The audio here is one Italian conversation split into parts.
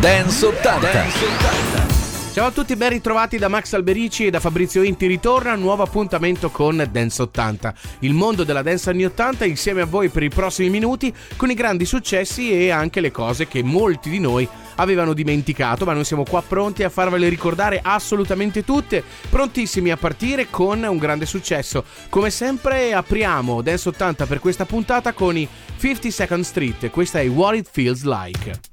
Dance 80. Dance 80. Ciao a tutti, ben ritrovati da Max Alberici e da Fabrizio Inti. Ritorna un nuovo appuntamento con Dance 80, il mondo della dance anni 80 insieme a voi per i prossimi minuti con i grandi successi e anche le cose che molti di noi avevano dimenticato, ma noi siamo qua pronti a farvele ricordare assolutamente tutte, prontissimi a partire con un grande successo. Come sempre apriamo Dance 80 per questa puntata con i 50 Second Street, questa è What It Feels Like.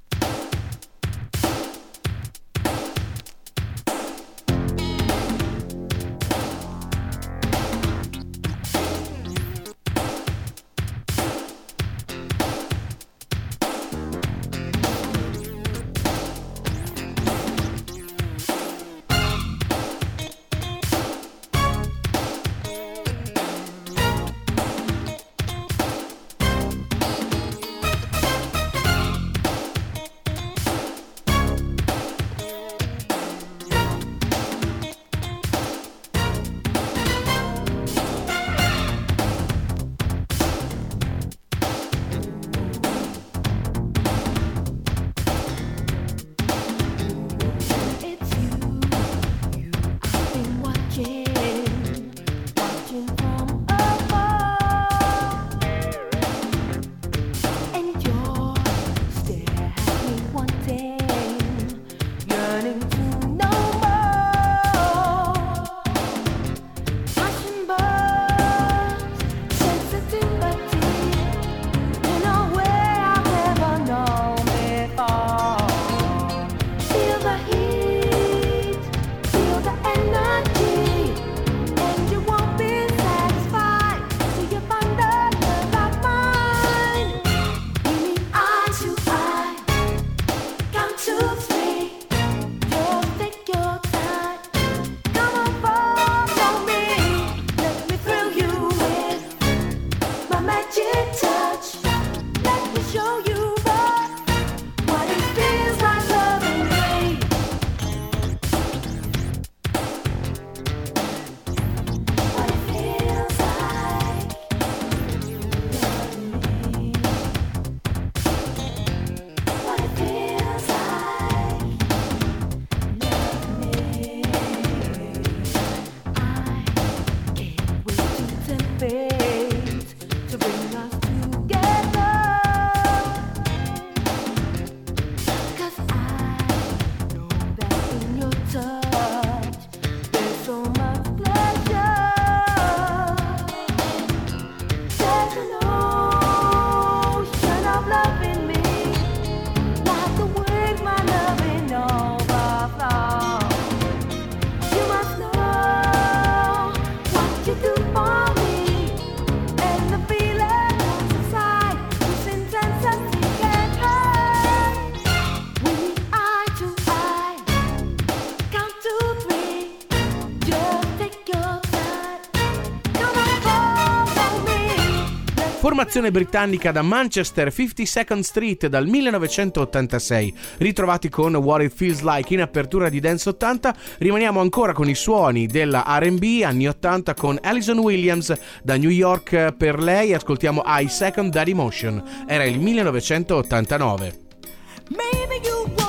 Formazione britannica da Manchester 52nd Street dal 1986. Ritrovati con What It Feels Like in apertura di Dance 80, rimaniamo ancora con i suoni della RB anni 80 con Alison Williams da New York per lei. Ascoltiamo I Second That Emotion. Era il 1989. Maybe you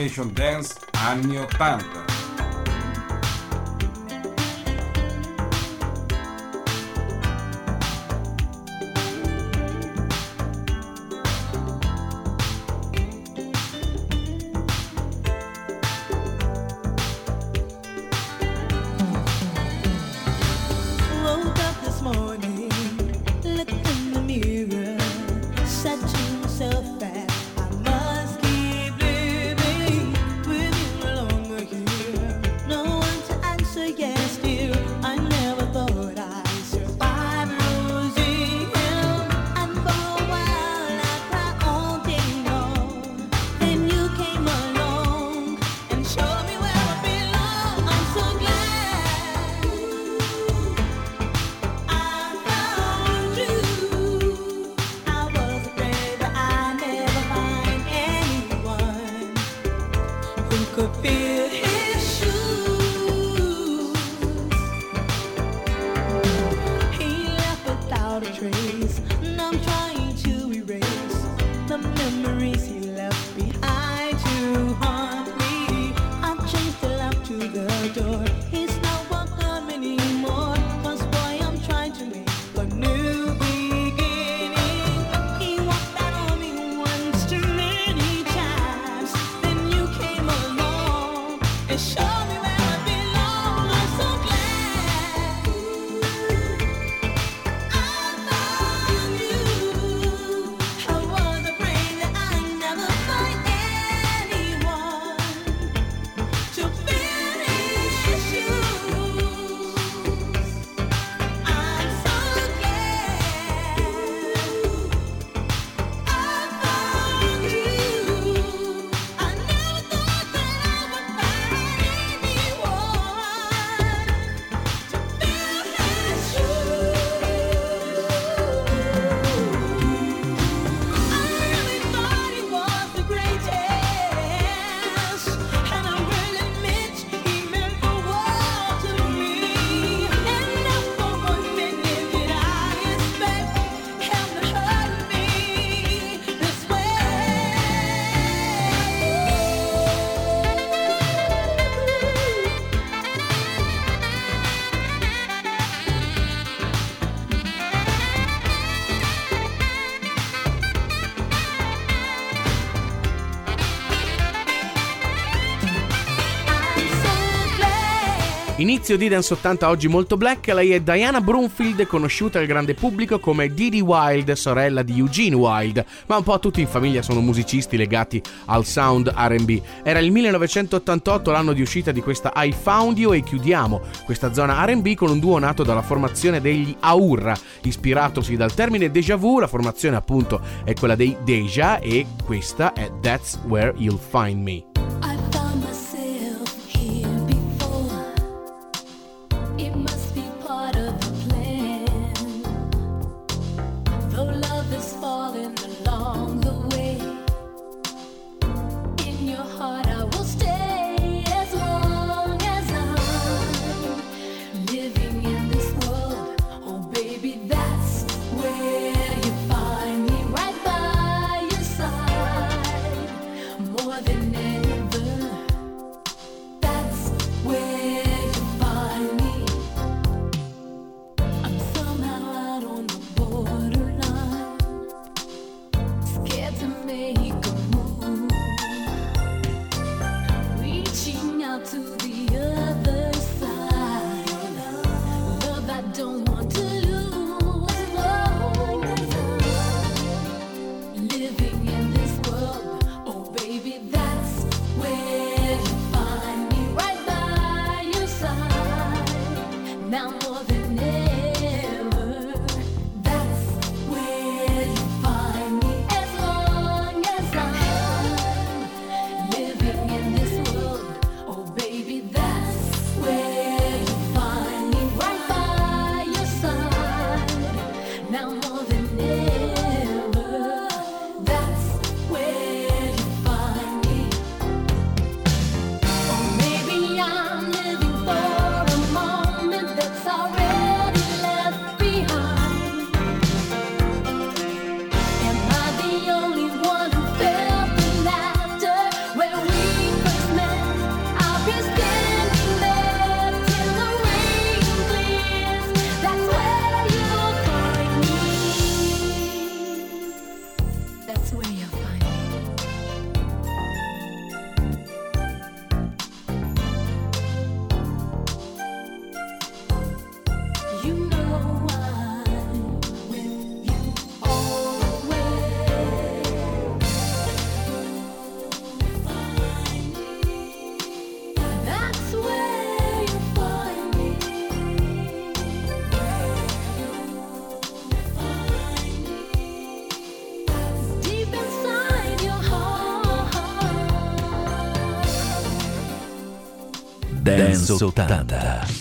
compilation dance anni 80. Inizio di Dance 80 oggi molto black, lei è Diana Broomfield, conosciuta al grande pubblico come Didi Wild, sorella di Eugene Wild, ma un po' tutti in famiglia sono musicisti legati al sound RB. Era il 1988 l'anno di uscita di questa I Found You e chiudiamo questa zona RB con un duo nato dalla formazione degli Aurra, ispiratosi dal termine déjà vu, la formazione appunto è quella dei Deja e questa è That's Where You'll Find Me. 80.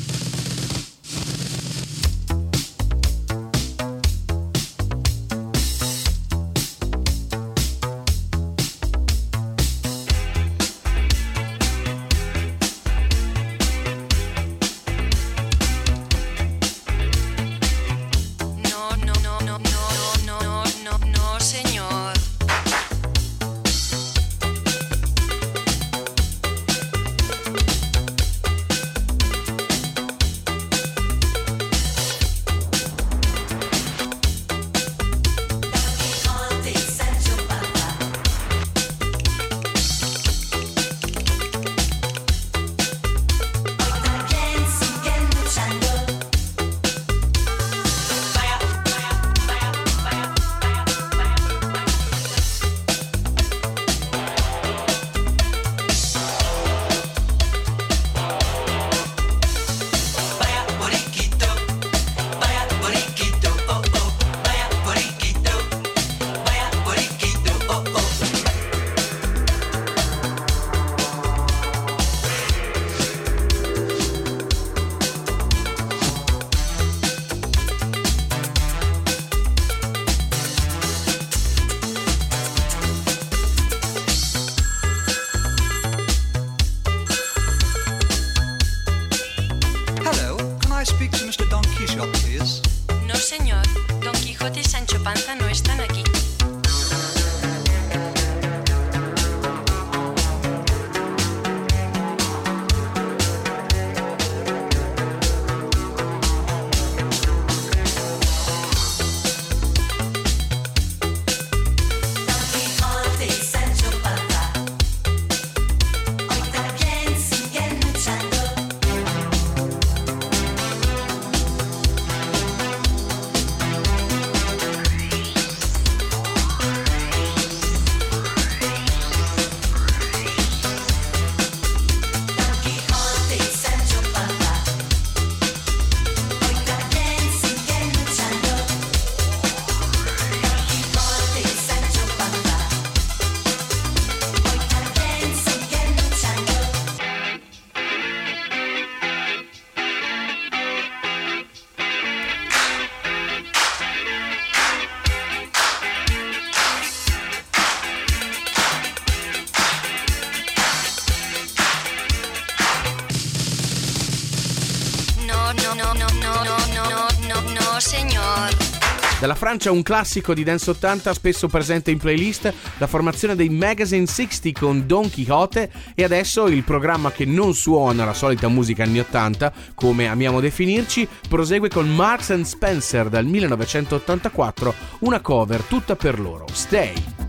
Dalla Francia un classico di Dance 80 spesso presente in playlist, la formazione dei Magazine 60 con Don Quixote e adesso il programma che non suona la solita musica anni 80, come amiamo definirci, prosegue con Marks Spencer dal 1984, una cover tutta per loro, Stay.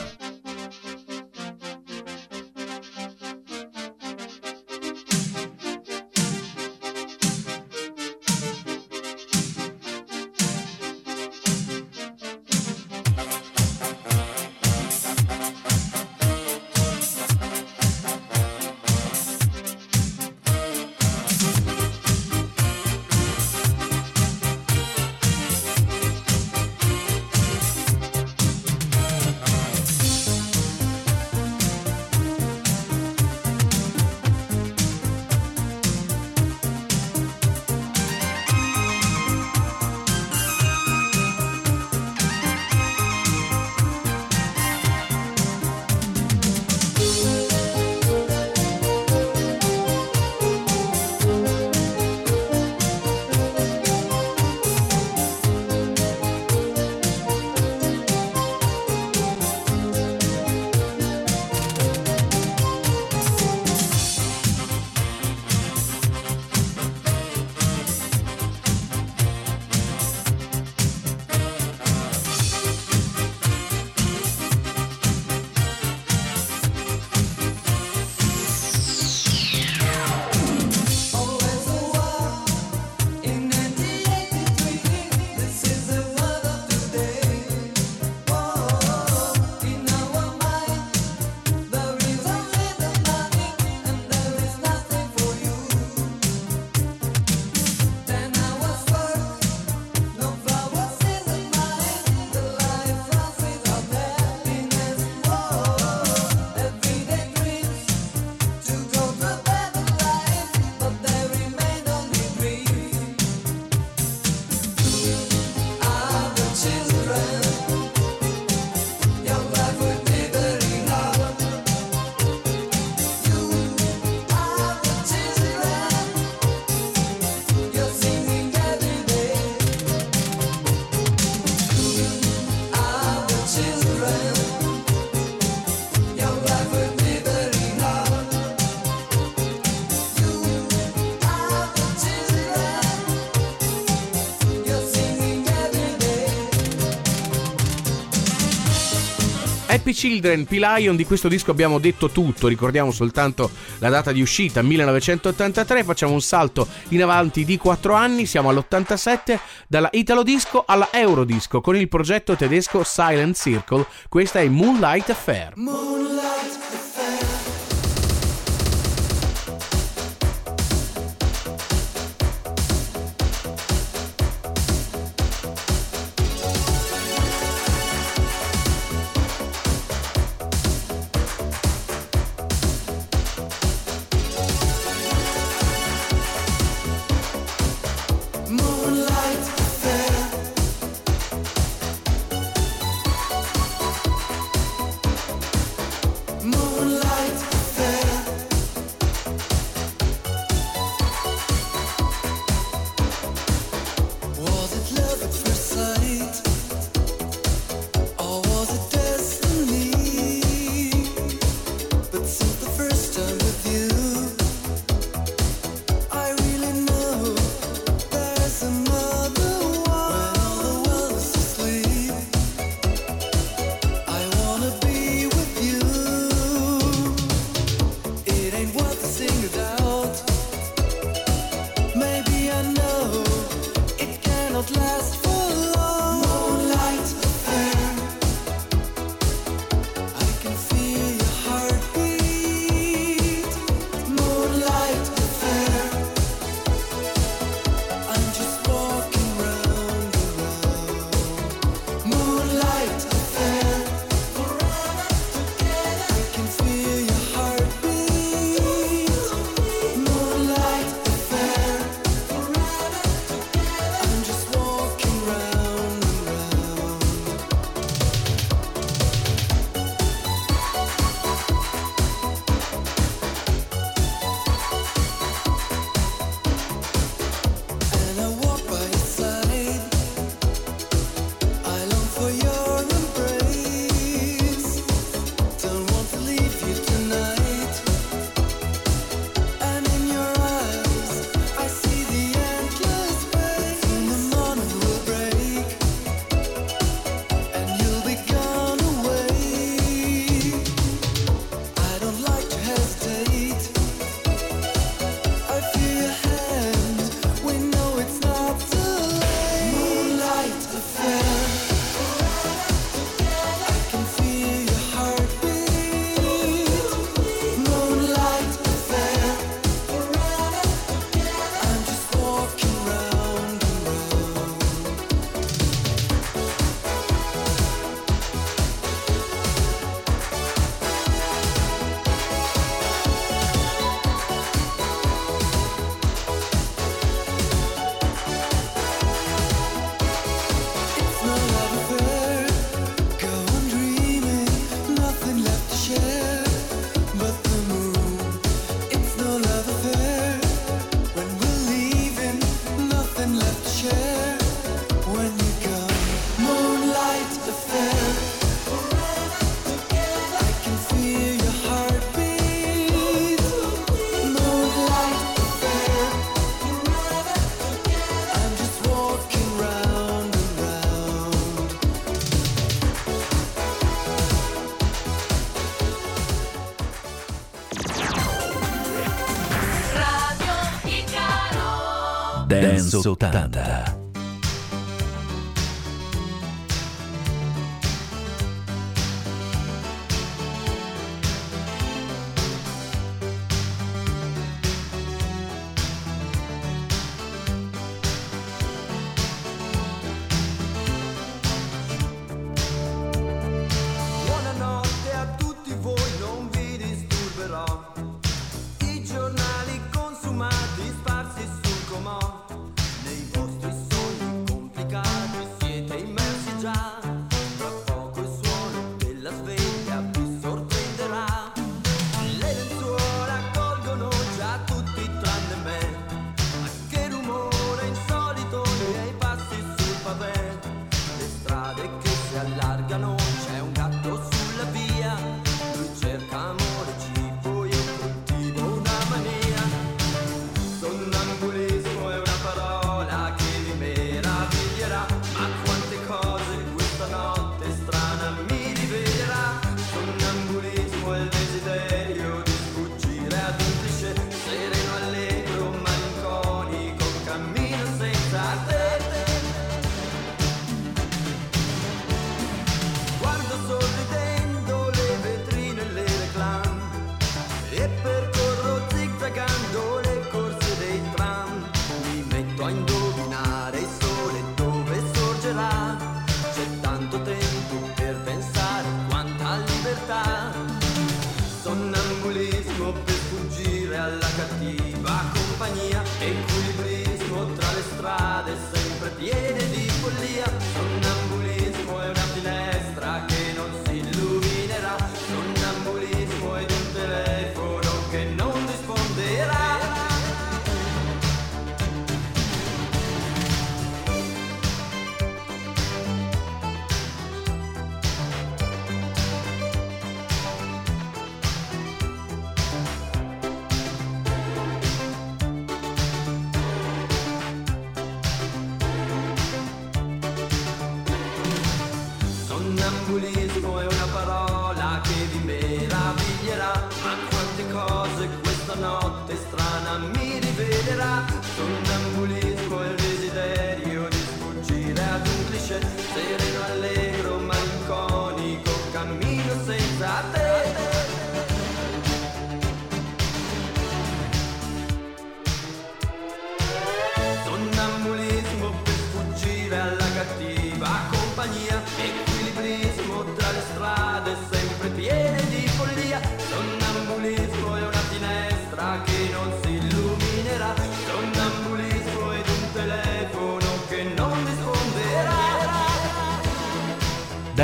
Happy Children, P-Lion, di questo disco abbiamo detto tutto, ricordiamo soltanto la data di uscita, 1983, facciamo un salto in avanti di 4 anni, siamo all'87, dalla Italo Disco alla Eurodisco con il progetto tedesco Silent Circle, questa è Moonlight Affair. Moonlight 80.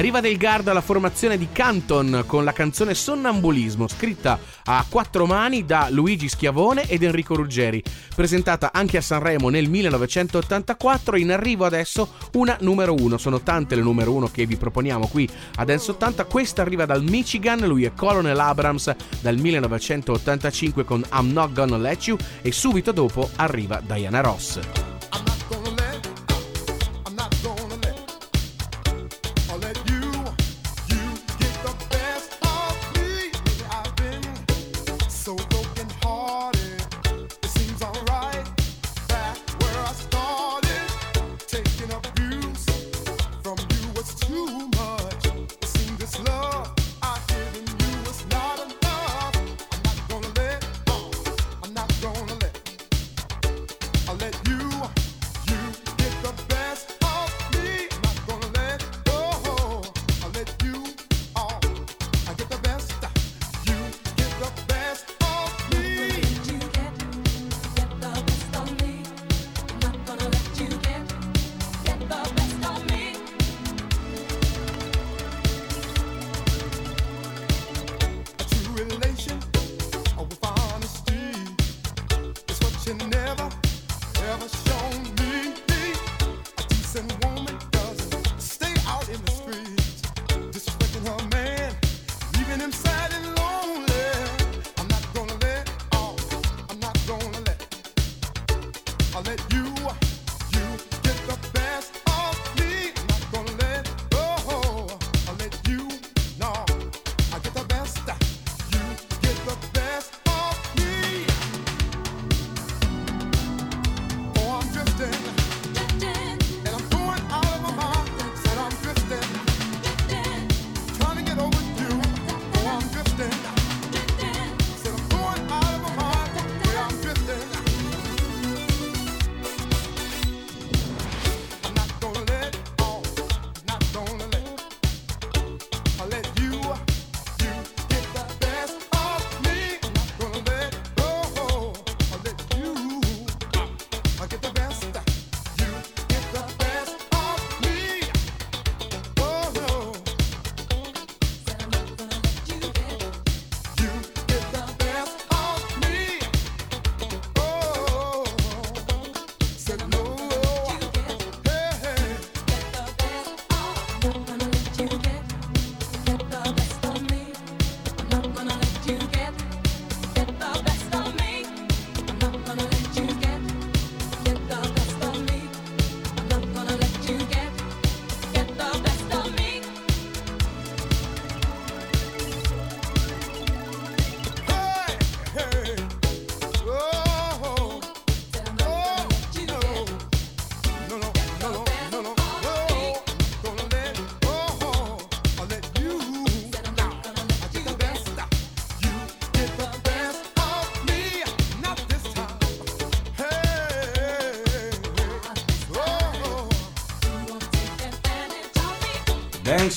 Da Riva del Garda la formazione di Canton con la canzone Sonnambulismo, scritta a quattro mani da Luigi Schiavone ed Enrico Ruggeri, presentata anche a Sanremo nel 1984, in arrivo adesso una numero uno. Sono tante le numero uno che vi proponiamo qui a Dance 80, questa arriva dal Michigan, lui è Colonel Abrams dal 1985 con I'm Not Gonna Let You e subito dopo arriva Diana Ross.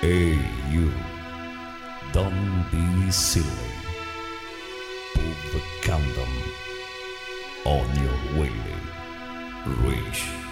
Hey, you. Don't be silly. Put the condom on your willy. Reach.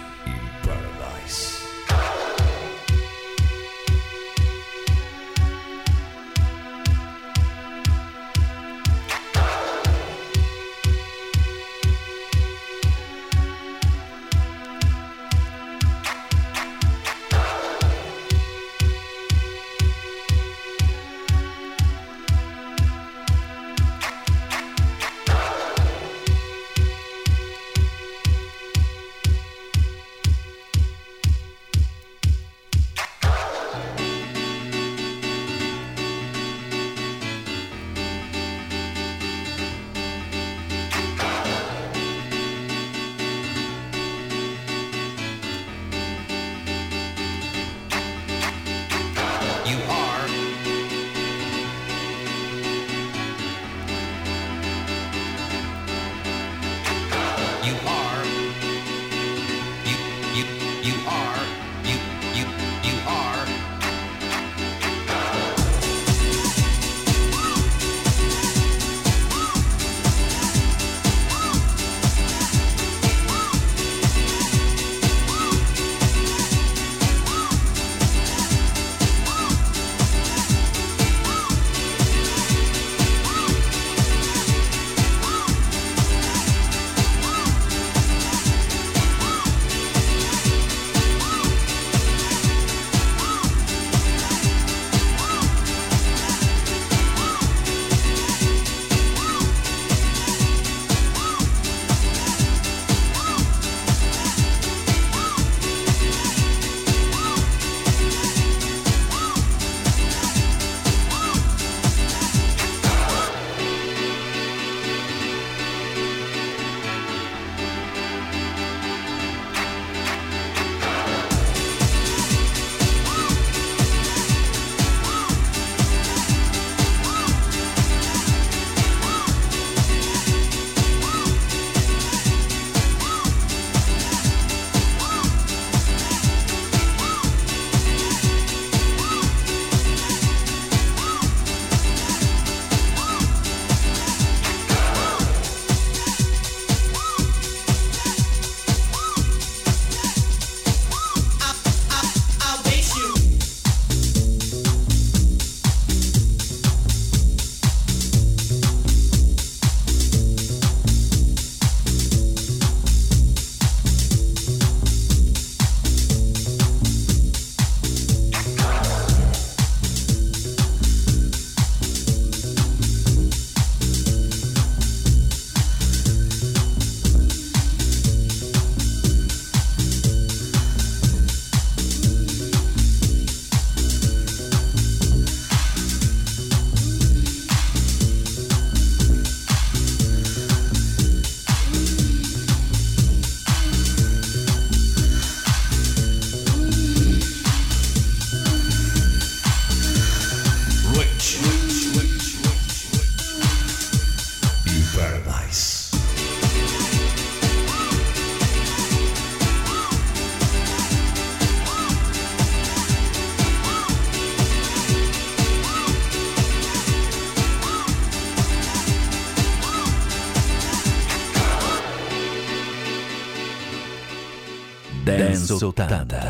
Dance 80.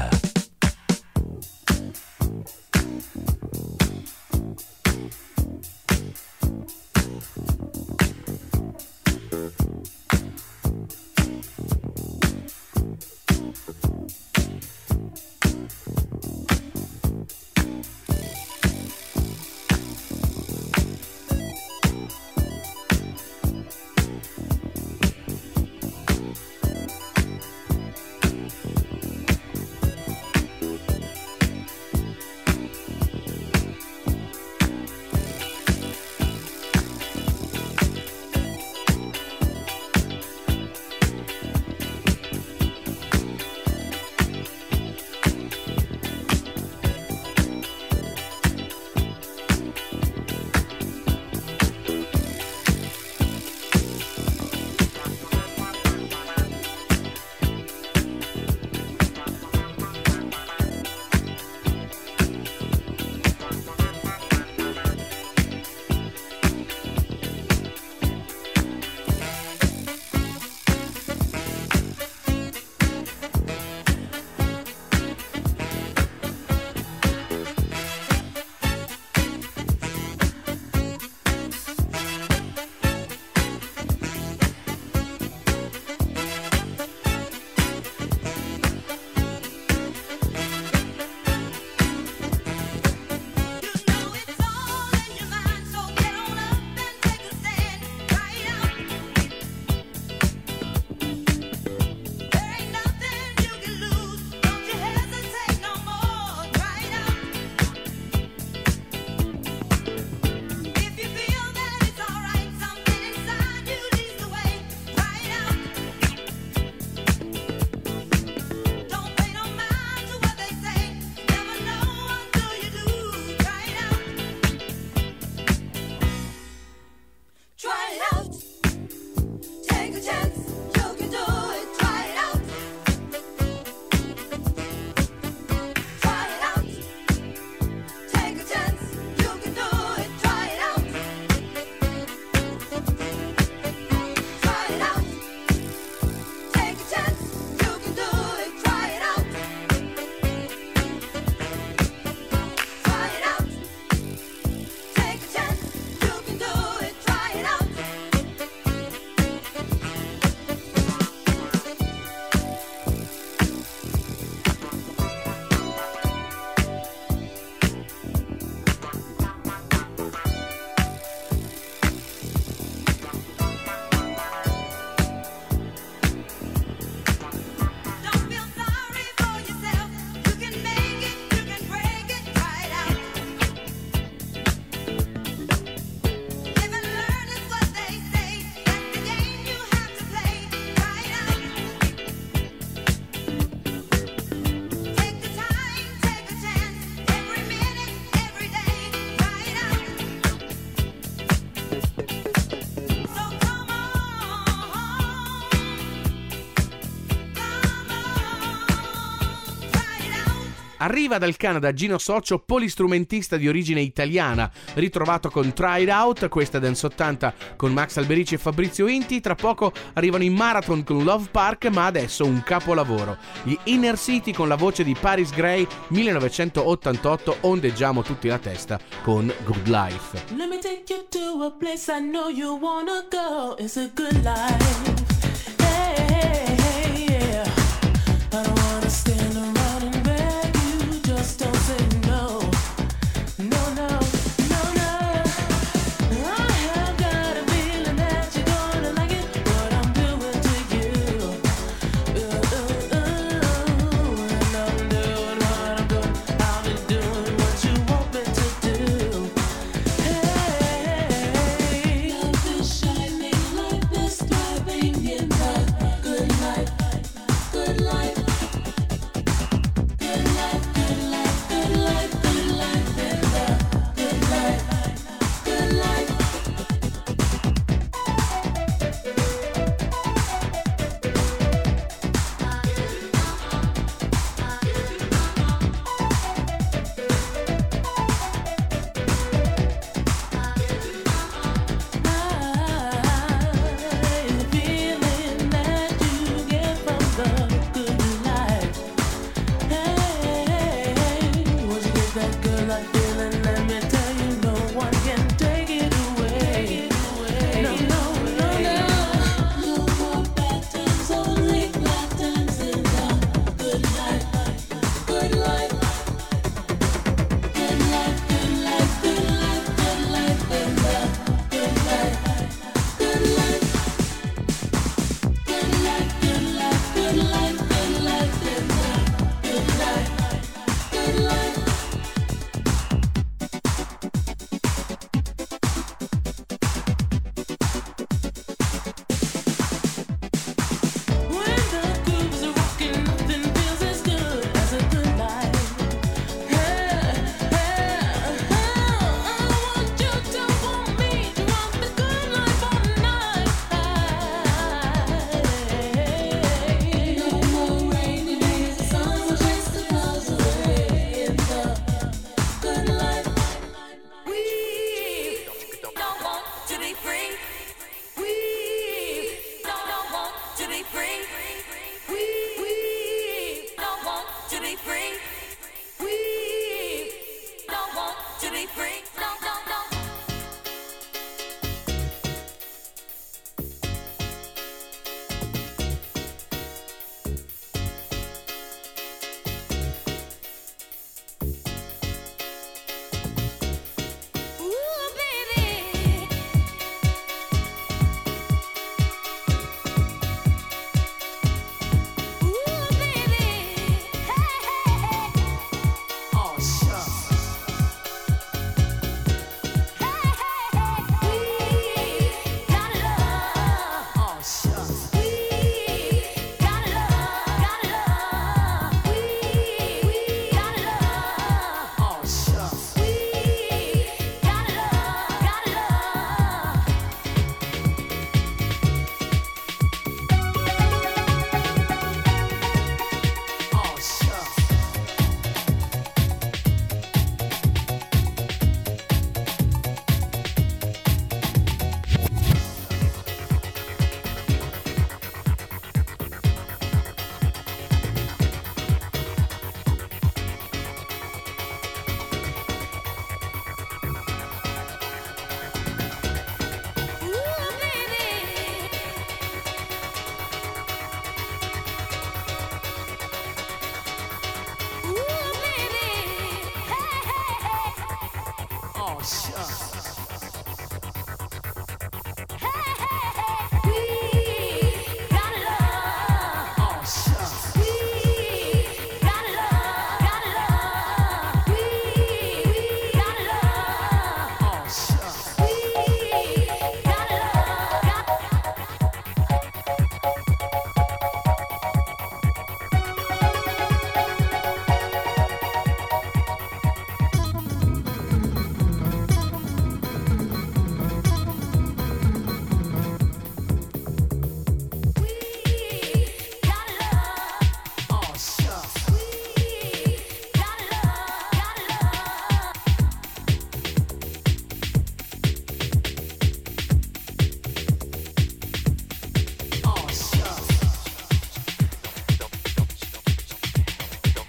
Arriva dal Canada Gino Socio, polistrumentista di origine italiana, ritrovato con Tried Out, questa Dance 80 con Max Alberici e Fabrizio Inti, tra poco arrivano in Marathon con Love Park, ma adesso un capolavoro. Gli Inner City con la voce di Paris Gray 1988, ondeggiamo tutti la testa con Good Life. Let me take you to a place I know you wanna go, it's a good life.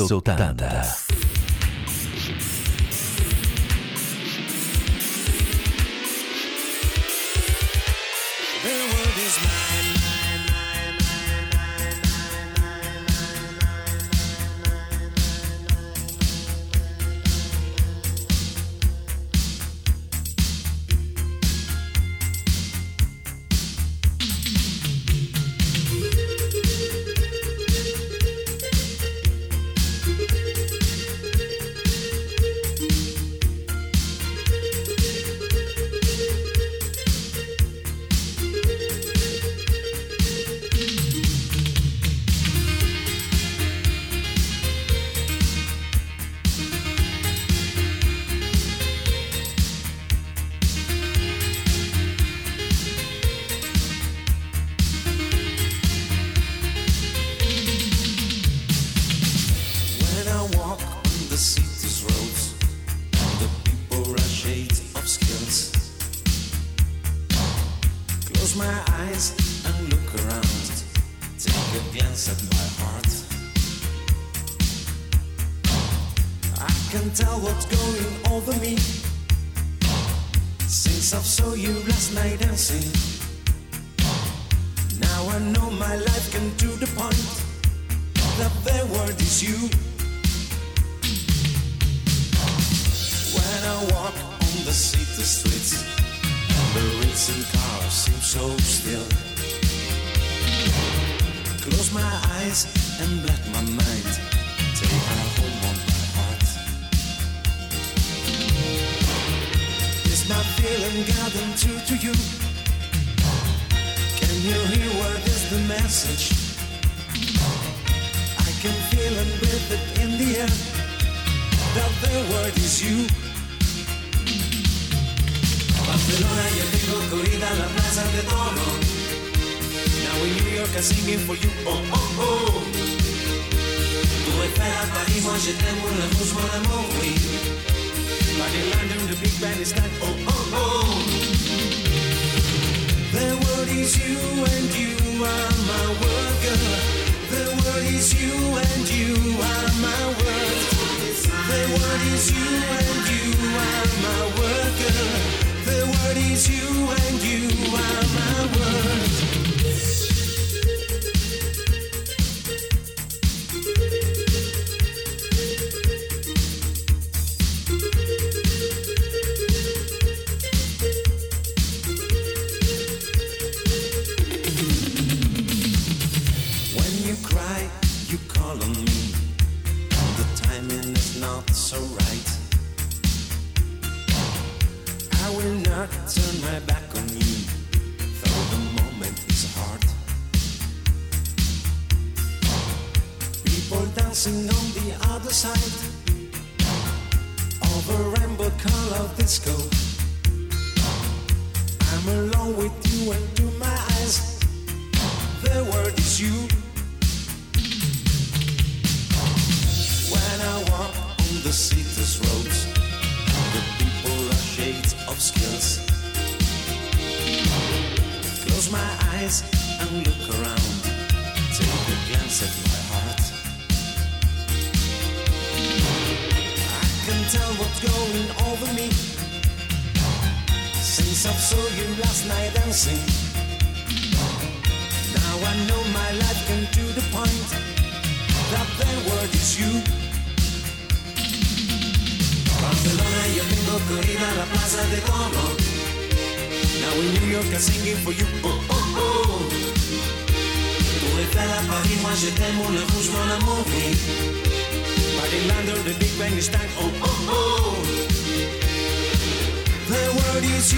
Anzotanta. Feeling gotten through to you? Can you hear what is the message? I can feel and breathe it in the air. That the word is you. Barcelona, yo tengo corrida la plaza de Toro. Now in New York, I'm singing for you. Oh, oh, oh. Tout Eiffel à Paris, moi je t'aime, mon amour, mon amour, oui. But in London, the big band is like, oh, oh, oh. The word is you and you are my word, girl. The word is you and you are my word. The word is you and you are my word, girl. The word is you and you are my word.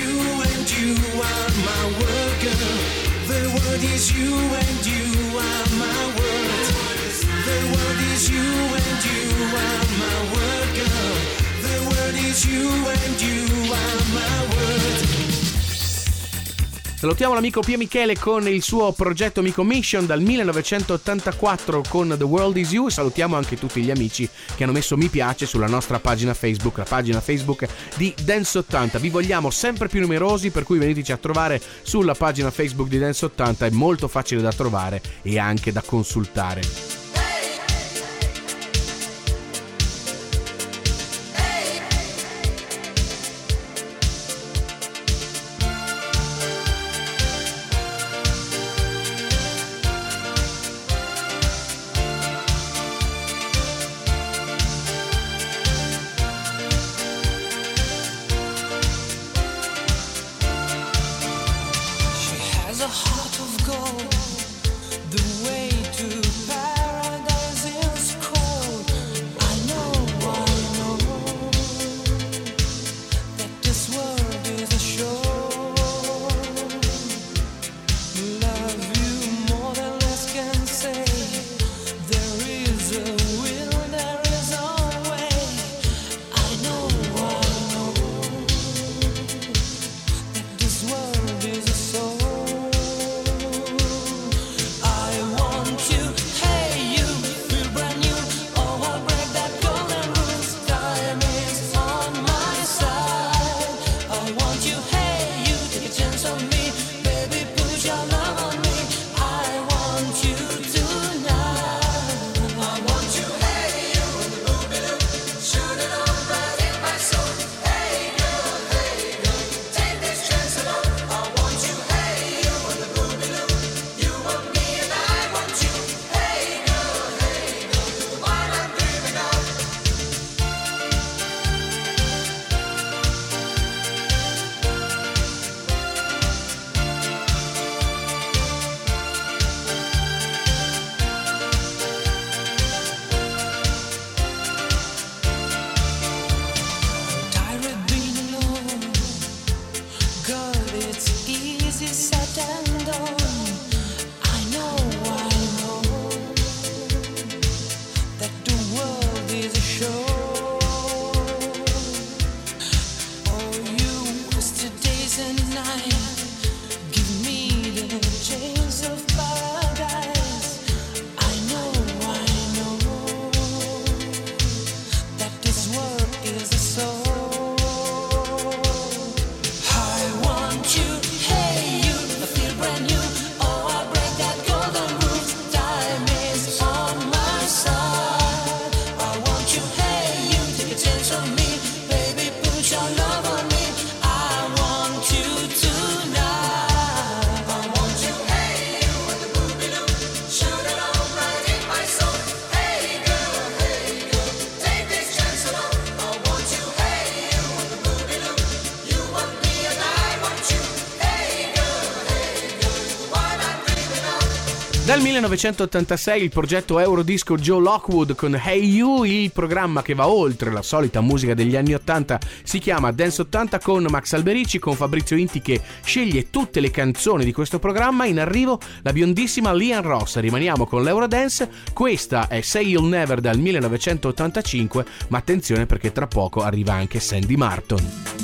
You and you are my girl. The word is you and you are my word. The word is you and you are my girl. The word is you and you are my word. Salutiamo l'amico Pio Michele con il suo progetto Mico Mission dal 1984 con The World Is You. Salutiamo anche tutti gli amici che hanno messo mi piace sulla nostra pagina Facebook, la pagina Facebook di Dance 80. Vi vogliamo sempre più numerosi, per cui veniteci a trovare sulla pagina Facebook di Dance 80, è molto facile da trovare e anche da consultare. 1986 il progetto Eurodisco Joe Lockwood con Hey You, il programma che va oltre la solita musica degli anni 80, si chiama Dance 80 con Max Alberici, con Fabrizio Inti che sceglie tutte le canzoni di questo programma, in arrivo la biondissima Lian Ross, rimaniamo con l'Eurodance, questa è Say You'll Never dal 1985, ma attenzione perché tra poco arriva anche Sandy Martin.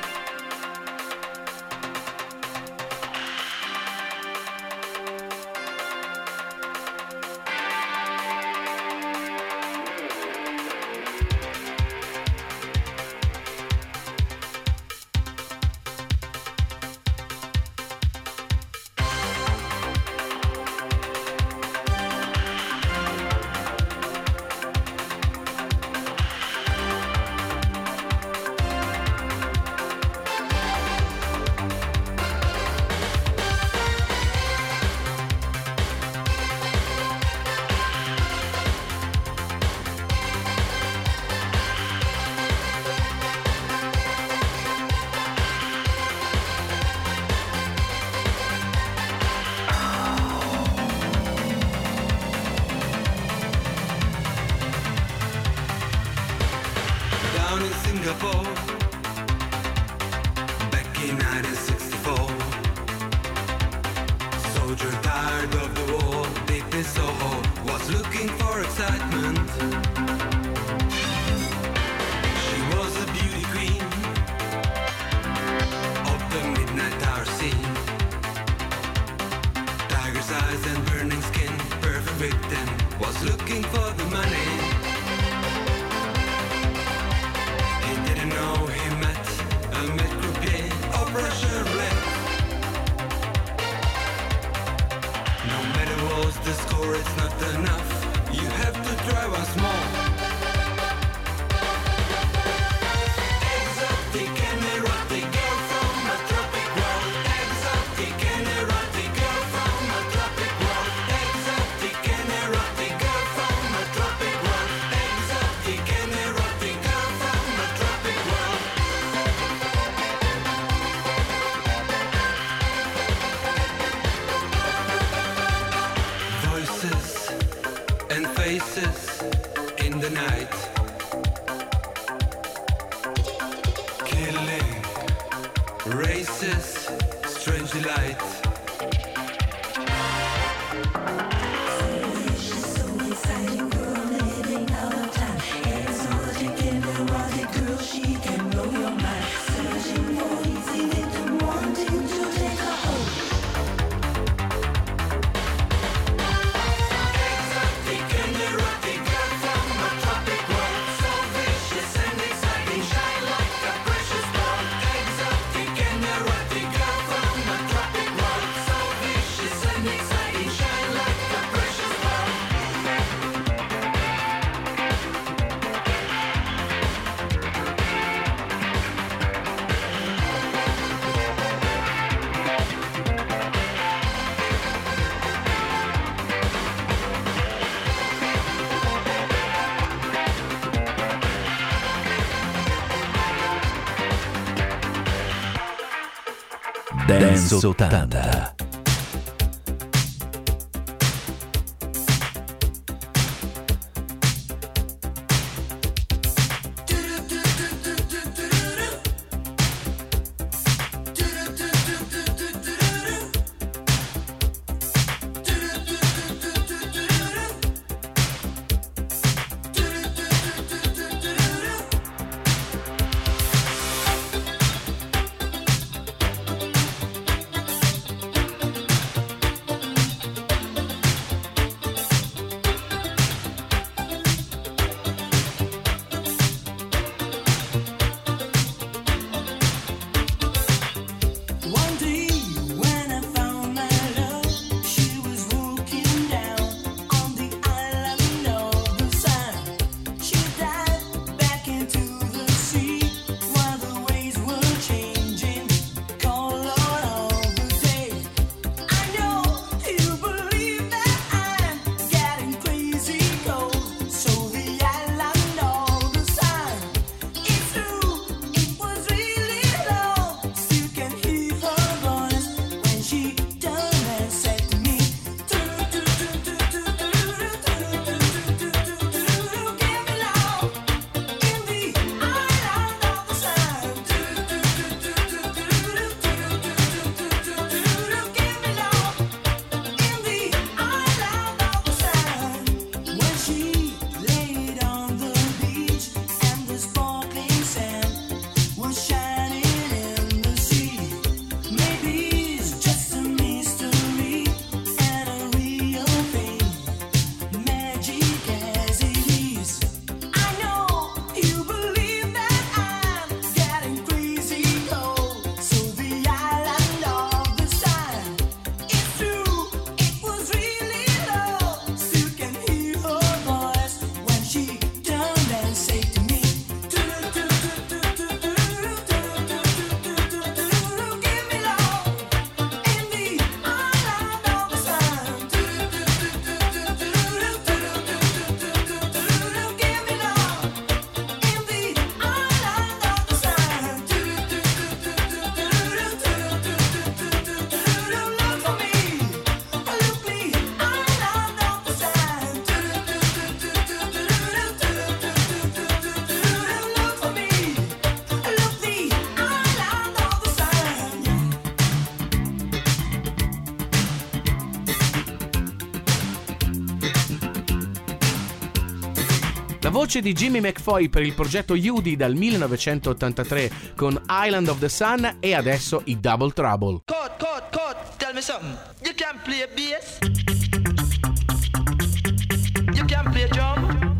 80. voce di Jimmy McFoy per il progetto Judy dal 1983 con Island of the Sun e adesso i Double Trouble. Code, code, code, tell me something. You can play bass. You can play drum.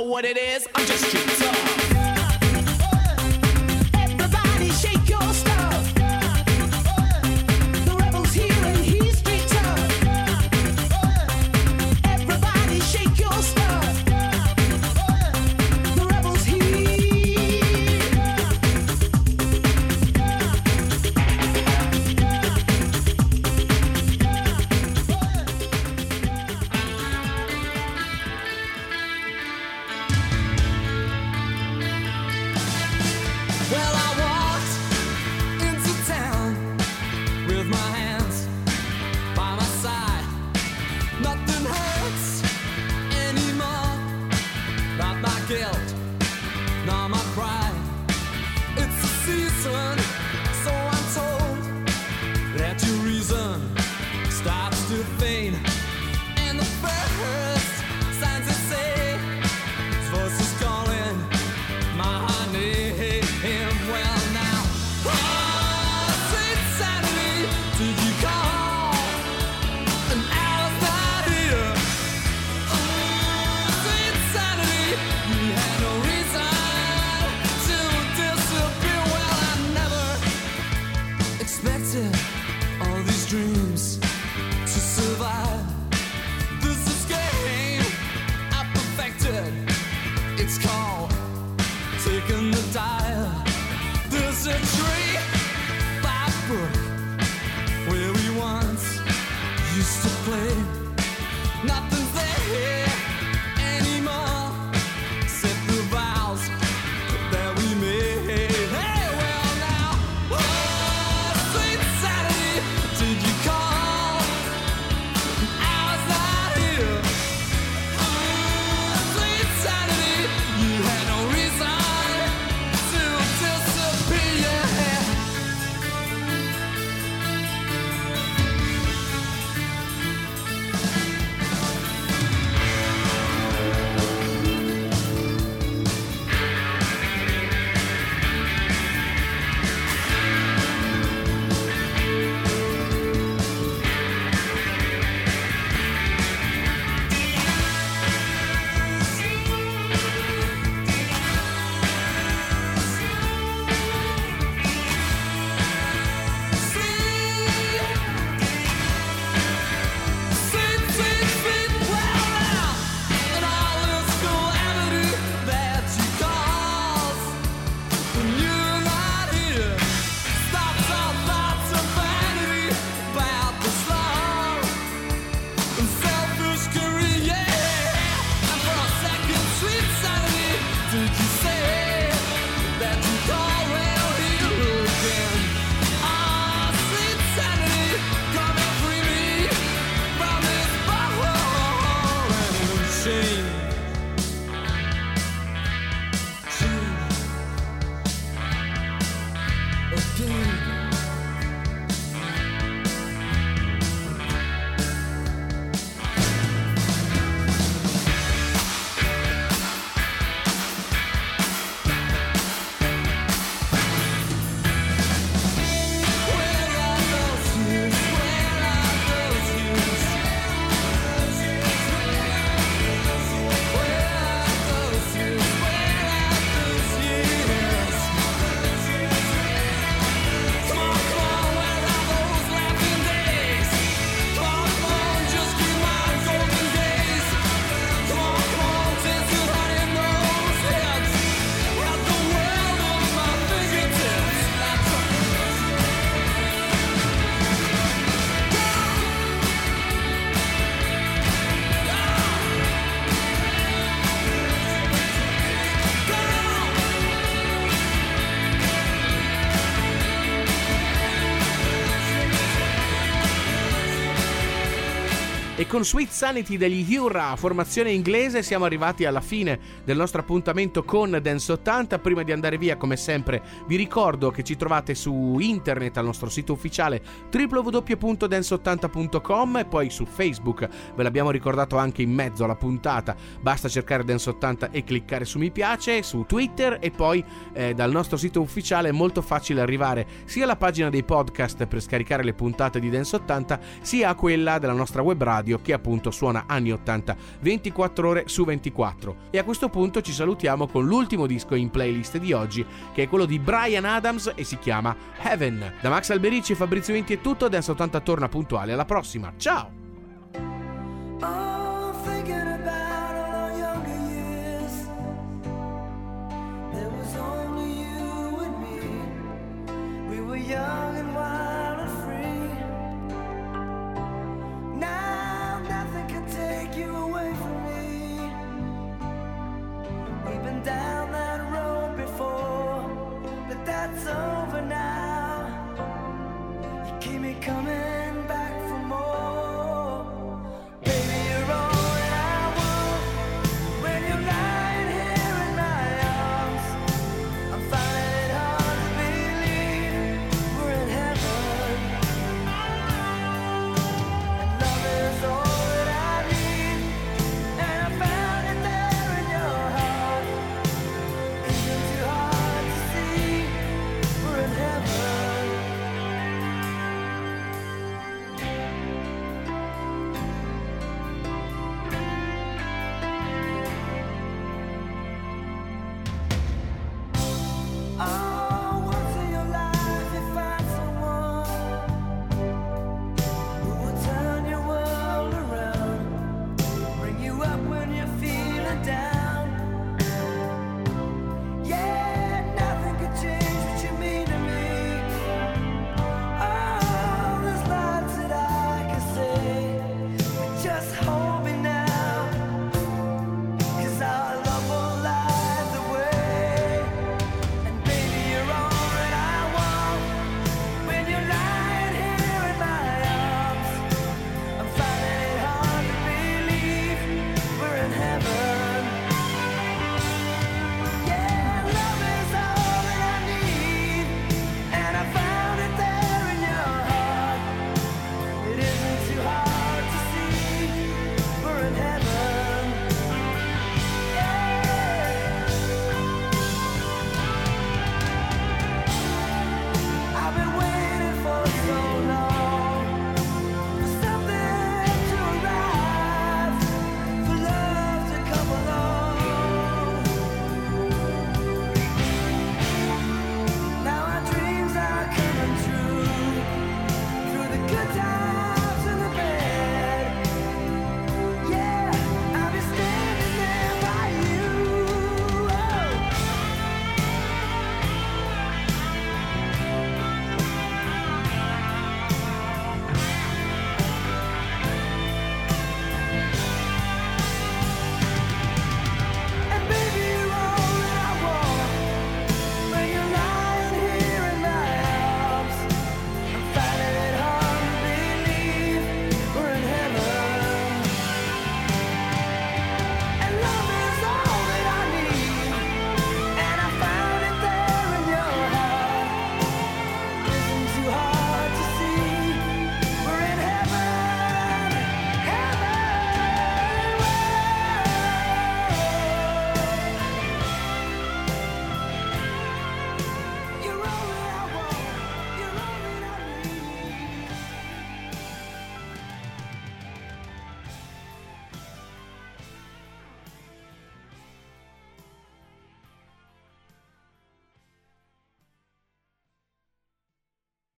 know what it is. Con Sweet Sanity degli Hura, formazione inglese, siamo arrivati alla fine del nostro appuntamento con Dance 80. Prima di andare via, come sempre, vi ricordo che ci trovate su internet al nostro sito ufficiale www.dance80.com e poi su Facebook, ve l'abbiamo ricordato anche in mezzo alla puntata, basta cercare Dance 80 e cliccare su mi piace, su Twitter e poi eh, dal nostro sito ufficiale è molto facile arrivare sia alla pagina dei podcast per scaricare le puntate di Dance 80, sia a quella della nostra web radio che appunto suona anni 80 24 ore su 24. E a questo punto ci salutiamo con l'ultimo disco in playlist di oggi che è quello di Brian Adams e si chiama Heaven. Da Max Alberici e Fabrizio Vinti è tutto, adesso 80 torna puntuale, alla prossima, ciao! young and wild and free. Now down that road before, but that's over now. You keep me coming.